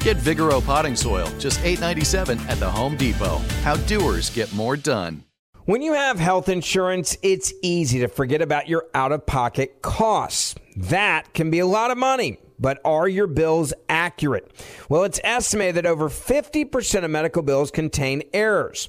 Get Vigoro potting soil, just $8.97 at the Home Depot. How doers get more done. When you have health insurance, it's easy to forget about your out of pocket costs. That can be a lot of money. But are your bills accurate? Well, it's estimated that over 50% of medical bills contain errors.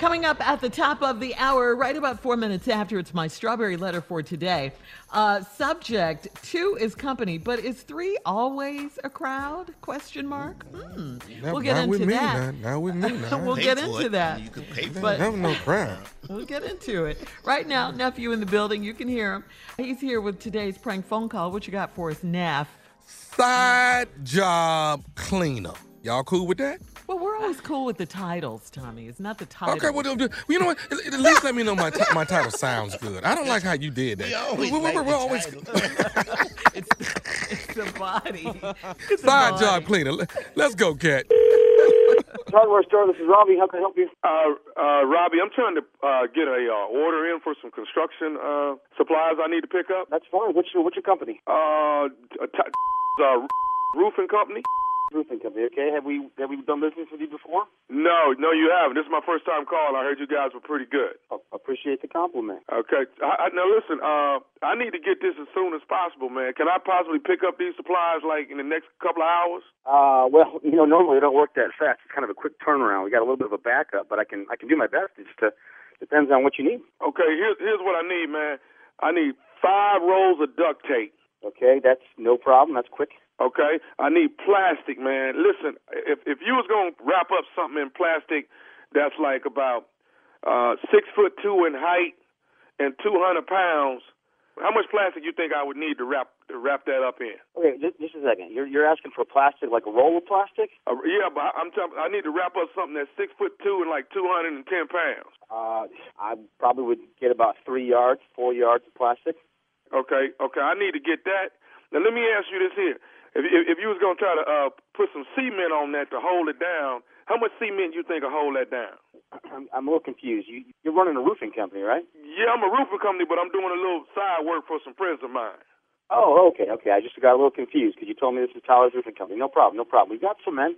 Coming up at the top of the hour, right about four minutes after, it's my strawberry letter for today. Uh, subject: Two is company, but is three always a crowd? Question mark. Hmm. Now- we'll get now into with me that. now. Now with me now. we'll get into it. that. You can pay for But- it. That no crowd. We'll get into it. Right now, nephew in the building. You can hear him. He's here with today's prank phone call. What you got for us, Neff? Side job cleanup. Y'all cool with that? Well, we're always cool with the titles, Tommy. It's not the title. Okay, well, well, you know what? At, at least let me know my ti- my title sounds good. I don't like how you did that. We always We- we- like we're the always it's the body. It's the side body. job cleaner. Let- Let's go, cat. Hardware store. This is Robbie. How can I help you? Uh, uh, Robbie, I'm trying to uh, get a uh, order in for some construction uh, supplies I need to pick up. That's fine. What's your What's your company? Uh, t- t- uh, roofing company. Roofing company. Okay. Have we Have we done business with you before? No, no, you haven't. This is my first time calling. I heard you guys were pretty good. Oh, appreciate the compliment. Okay. I, I, now listen. Uh, I need to get this as soon as possible, man. Can I possibly pick up these supplies like in the next couple of hours? Uh, well, you know, normally we don't work that fast. It's kind of a quick turnaround. We got a little bit of a backup, but I can I can do my best. It just uh, depends on what you need. Okay. Here's here's what I need, man. I need five rolls of duct tape. Okay, that's no problem. That's quick. Okay, I need plastic, man. Listen, if if you was gonna wrap up something in plastic that's like about uh six foot two in height and two hundred pounds, how much plastic you think I would need to wrap to wrap that up in? Okay, just, a second. You're You're asking for plastic, like a roll of plastic? Uh, yeah, but I'm t- I need to wrap up something that's six foot two and like two hundred and ten pounds. Uh, I probably would get about three yards, four yards of plastic. Okay, okay, I need to get that. Now let me ask you this here: if if, if you was gonna try to uh put some cement on that to hold it down, how much cement you think will hold that down? I'm, I'm a little confused. You, you're running a roofing company, right? Yeah, I'm a roofing company, but I'm doing a little side work for some friends of mine. Oh, okay, okay. I just got a little confused because you told me this is Tyler's roofing company. No problem, no problem. We got cement.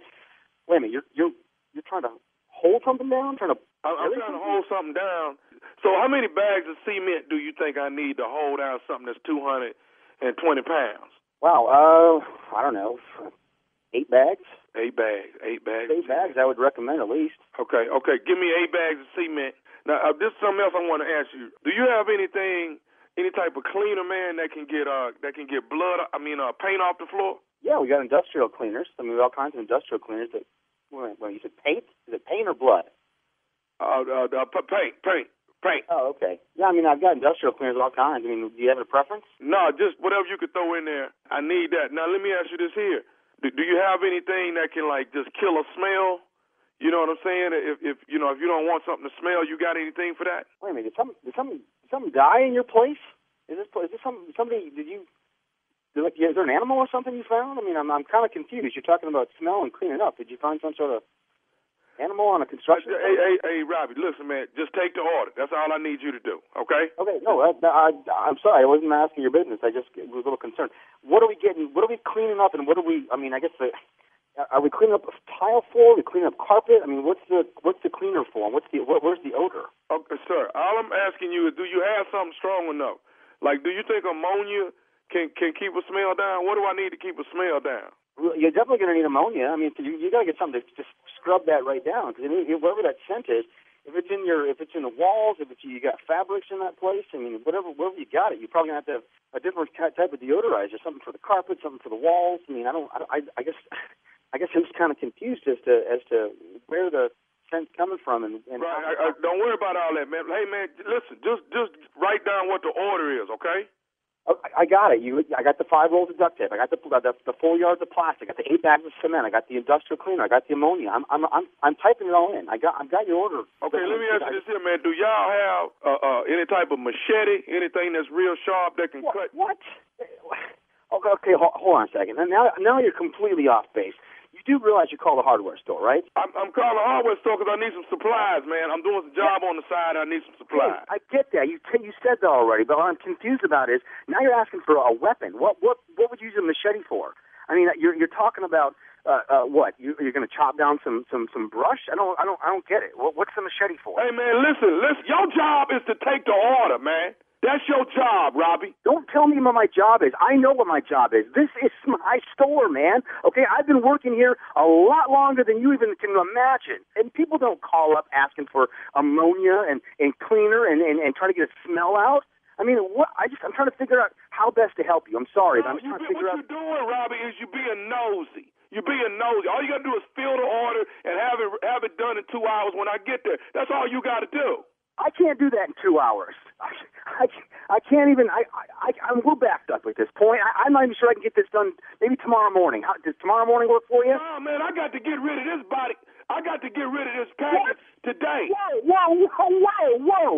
Wait a minute, you're you're you're trying to hold something down, trying to. I'm, I'm trying to hold something down. So, how many bags of cement do you think I need to hold down something that's 220 pounds? Wow, uh, I don't know, eight bags. Eight bags, eight bags. Eight bags, I would recommend at least. Okay, okay. Give me eight bags of cement. Now, uh, this is something else I want to ask you. Do you have anything, any type of cleaner, man, that can get uh that can get blood? I mean, uh, paint off the floor? Yeah, we got industrial cleaners. I mean, we have all kinds of industrial cleaners that. Well, you said paint? Is it paint or blood? Uh, uh, uh paint, paint, paint. Oh, okay. Yeah, I mean, I've got industrial cleaners of all kinds. I mean, do you have a preference? No, just whatever you could throw in there. I need that. Now, let me ask you this here. Do, do you have anything that can like just kill a smell? You know what I'm saying? If if you know if you don't want something to smell, you got anything for that? Wait a minute. Did some did some did something die in your place? Is this is this some somebody? Did you? Did, like, is there an animal or something you found? I mean, I'm I'm kind of confused. You're talking about smell and cleaning up. Did you find some sort of animal on a construction? Hey, hey, hey, Robbie, listen, man. Just take the order. That's all I need you to do. Okay? Okay. No, I, I, I'm sorry. I wasn't asking your business. I just was a little concerned. What are we getting? What are we cleaning up? And what are we? I mean, I guess the. Are we cleaning up tile floor? Are we cleaning up carpet? I mean, what's the what's the cleaner for? What's the what, where's the odor? Okay, sir. All I'm asking you is, do you have something strong enough? Like, do you think ammonia can can keep a smell down? What do I need to keep a smell down? You're definitely going to need ammonia. I mean, you, you got to get something to just scrub that right down because wherever that scent is, if it's in your, if it's in the walls, if it's you got fabrics in that place, I mean, whatever, wherever you got it, you're probably gonna have to have a different type of deodorizer, something for the carpet, something for the walls. I mean, I don't, I, I guess, I guess I'm just kind of confused as to as to where the scent's coming from. And, and right, I, I, don't worry about all that, man. Hey, man, listen, just just write down what the order is, okay? Oh, I got it. You, I got the five rolls of duct tape. I got the the, the four yards of plastic. I got the eight bags of cement. I got the industrial cleaner. I got the ammonia. I'm I'm I'm, I'm typing it all in. I got I've got your order. Okay, let me ask you this here, man. Do y'all have uh, uh, any type of machete? Anything that's real sharp that can what, cut? What? Okay, okay. Hold, hold on a second. Now now you're completely off base you do realize you call the hardware store, right? I'm, I'm calling the hardware store because I need some supplies, man. I'm doing some job on the side. I need some supplies. Hey, I get that. You t- you said that already, but what I'm confused about is now you're asking for a weapon. What what what would you use a machete for? I mean, you're you're talking about uh, uh, what? You, you're going to chop down some some some brush? I don't I don't I don't get it. What, what's the machete for? Hey man, listen, listen. Your job is to take the order, man. That's your job, Robbie. Don't tell me what my job is. I know what my job is. This is my store, man. Okay, I've been working here a lot longer than you even can imagine. And people don't call up asking for ammonia and, and cleaner and, and, and trying to get a smell out. I mean, what? I just I'm trying to figure out how best to help you. I'm sorry, no, but I'm just trying be, to figure what out. What you're doing, Robbie, is you being nosy. You're being nosy. All you got to do is fill the order and have it have it done in two hours when I get there. That's all you got to do. I can't do that in two hours. I, I, I can't even. I, I, I'm we're backed up at this point. I, I'm not even sure I can get this done. Maybe tomorrow morning. How, does tomorrow morning work for you? Oh man, I got to get rid of this body. I got to get rid of this package what? today. Whoa, whoa, whoa, whoa, whoa!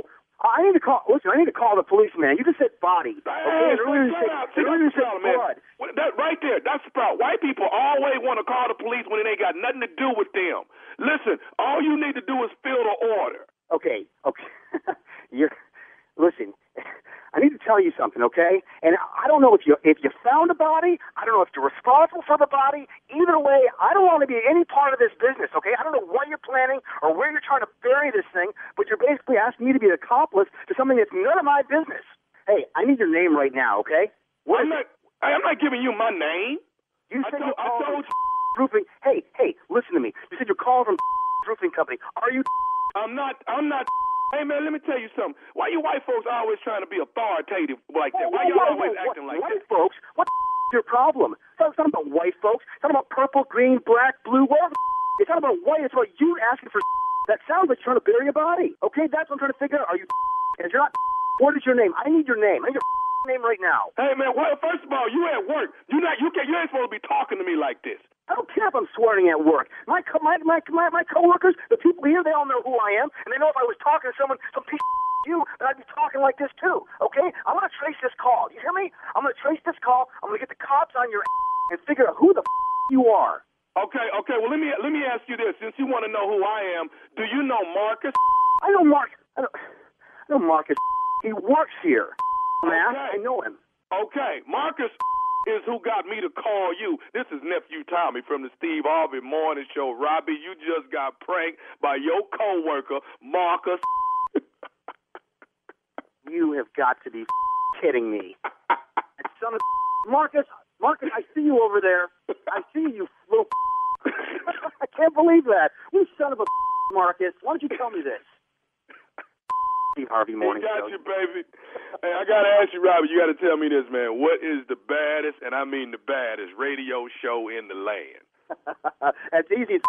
I need to call. Listen, I need to call the policeman. You just said body. Okay, hey, earlier you said, earlier you said blood. Man. That right there, that's the problem. White people always want to call the police when it ain't got nothing to do with them. Listen, all you need to do is fill the order. Okay, okay. You're listen. I need to tell you something, okay? And I don't know if you if you found a body. I don't know if you're responsible for the body. Either way, I don't want to be any part of this business, okay? I don't know what you're planning or where you're trying to bury this thing, but you're basically asking me to be an accomplice to something that's none of my business. Hey, I need your name right now, okay? What I'm not. I'm not giving you my name. You said I told, you're calling I told roofing. Hey, hey, listen to me. You said you're calling from roofing company. Are you? I'm not. I'm not. Hey man, let me tell you something. Why you white folks always trying to be authoritative like that? Why y'all always acting like white that? folks? What the is your problem? It's not, it's not about white folks. It's not about purple, green, black, blue, whatever. It's not about white. It's about you asking for that sounds like you're trying to bury a body. Okay, that's what I'm trying to figure out. Are you? And if you're not, what is your name? I need your name. I need your name right now. Hey man, well first of all, you at work. You not you can you ain't supposed to be talking to me like this. I don't care if I'm swearing at work. My co- my my my, my coworkers, the people here, they all know who I am, and they know if I was talking to someone, some piece of you, that I'd be talking like this too. Okay? I'm gonna trace this call. You hear me? I'm gonna trace this call. I'm gonna get the cops on your and figure out who the you are. Okay, okay. Well, let me let me ask you this. Since you want to know who I am, do you know Marcus? I know Mark. I know, I know Marcus. He works here. Man, I know him. Okay, Marcus is who got me to call you. This is nephew Tommy from the Steve Harvey Morning Show. Robbie, you just got pranked by your coworker Marcus. You have got to be kidding me. Son of Marcus, Marcus, I see you over there. I see you, little. I can't believe that. You son of a Marcus. Why don't you tell me this? Steve Harvey Morning he got Show. you, baby. Hey, I gotta ask you, Robbie. You gotta tell me this, man. What is the baddest, and I mean the baddest, radio show in the land? That's easy.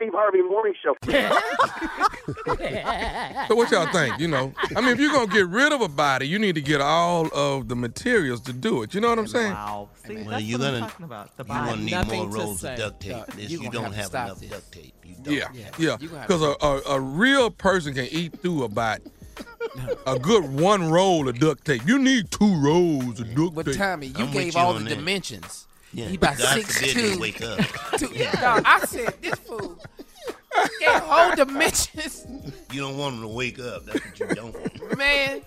It's Steve Harvey Morning Show. So what y'all think? You know, I mean, if you're gonna get rid of a body, you need to get all of the materials to do it. You know what I'm saying? Wow. See, Well, that's you're what I'm gonna talking about. The you gonna need Nothing more rolls of duct tape. Duh, This, you you, don't have have, enough this. duct tape. You don't. Yeah, Yeah, yeah. you gonna have Because a, a, a real person can eat through about a good one roll of duct tape. You need two rolls of duct But tape. But Tommy, you I'm gave you all the that. dimensions. Yeah. He about God six forbid two. wake up. two- Dog, I said this fool gave whole dimensions, You don't want him to wake up. That's what you don't want. man.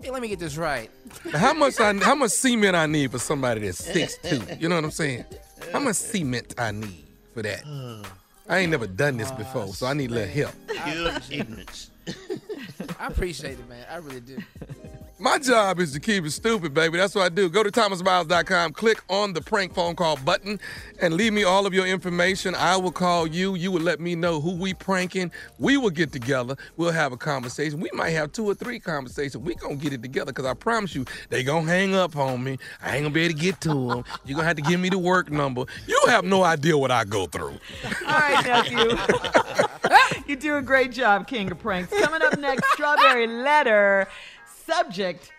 Hey, let me get this right. How much I how much cement I need for somebody that's six two? You know what I'm saying? How much cement I need for that? I ain't never done this before, so I need a little help. Pure ignorance. I appreciate it, man. I really do. My job is to keep it stupid, baby. That's what I do. Go to thomasmiles.com, click on the prank phone call button, and leave me all of your information. I will call you. You will let me know who we pranking. We will get together. We'll have a conversation. We might have two or three conversations. We gonna get it together because I promise you, they gonna hang up on me. I ain't gonna be able to get to them. you gonna have to give me the work number. You have no idea what I go through. All right, nephew. you do a great job, King of Pranks. Coming up next, Strawberry Letter. Subject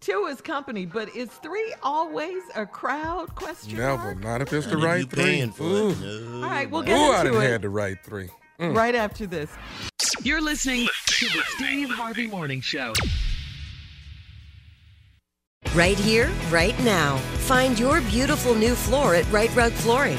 two is company, but is three always a crowd question? Never. mark? Not if it's the And right you three. paying for Ooh. it, no. All right, we'll Ooh, get I into done it had the right three. Mm. right after this. You're listening to the Steve Harvey Morning Show. Right here, right now. Find your beautiful new floor at Rite Rug Flooring.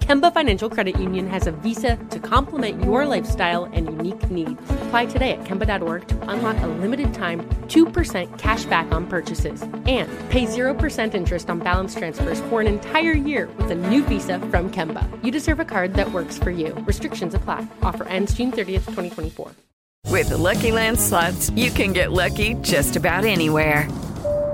Kemba Financial Credit Union has a visa to complement your lifestyle and unique needs. Apply today at Kemba.org to unlock a limited time 2% cash back on purchases and pay 0% interest on balance transfers for an entire year with a new visa from Kemba. You deserve a card that works for you. Restrictions apply. Offer ends June 30th, 2024. With the Lucky Land slots, you can get lucky just about anywhere.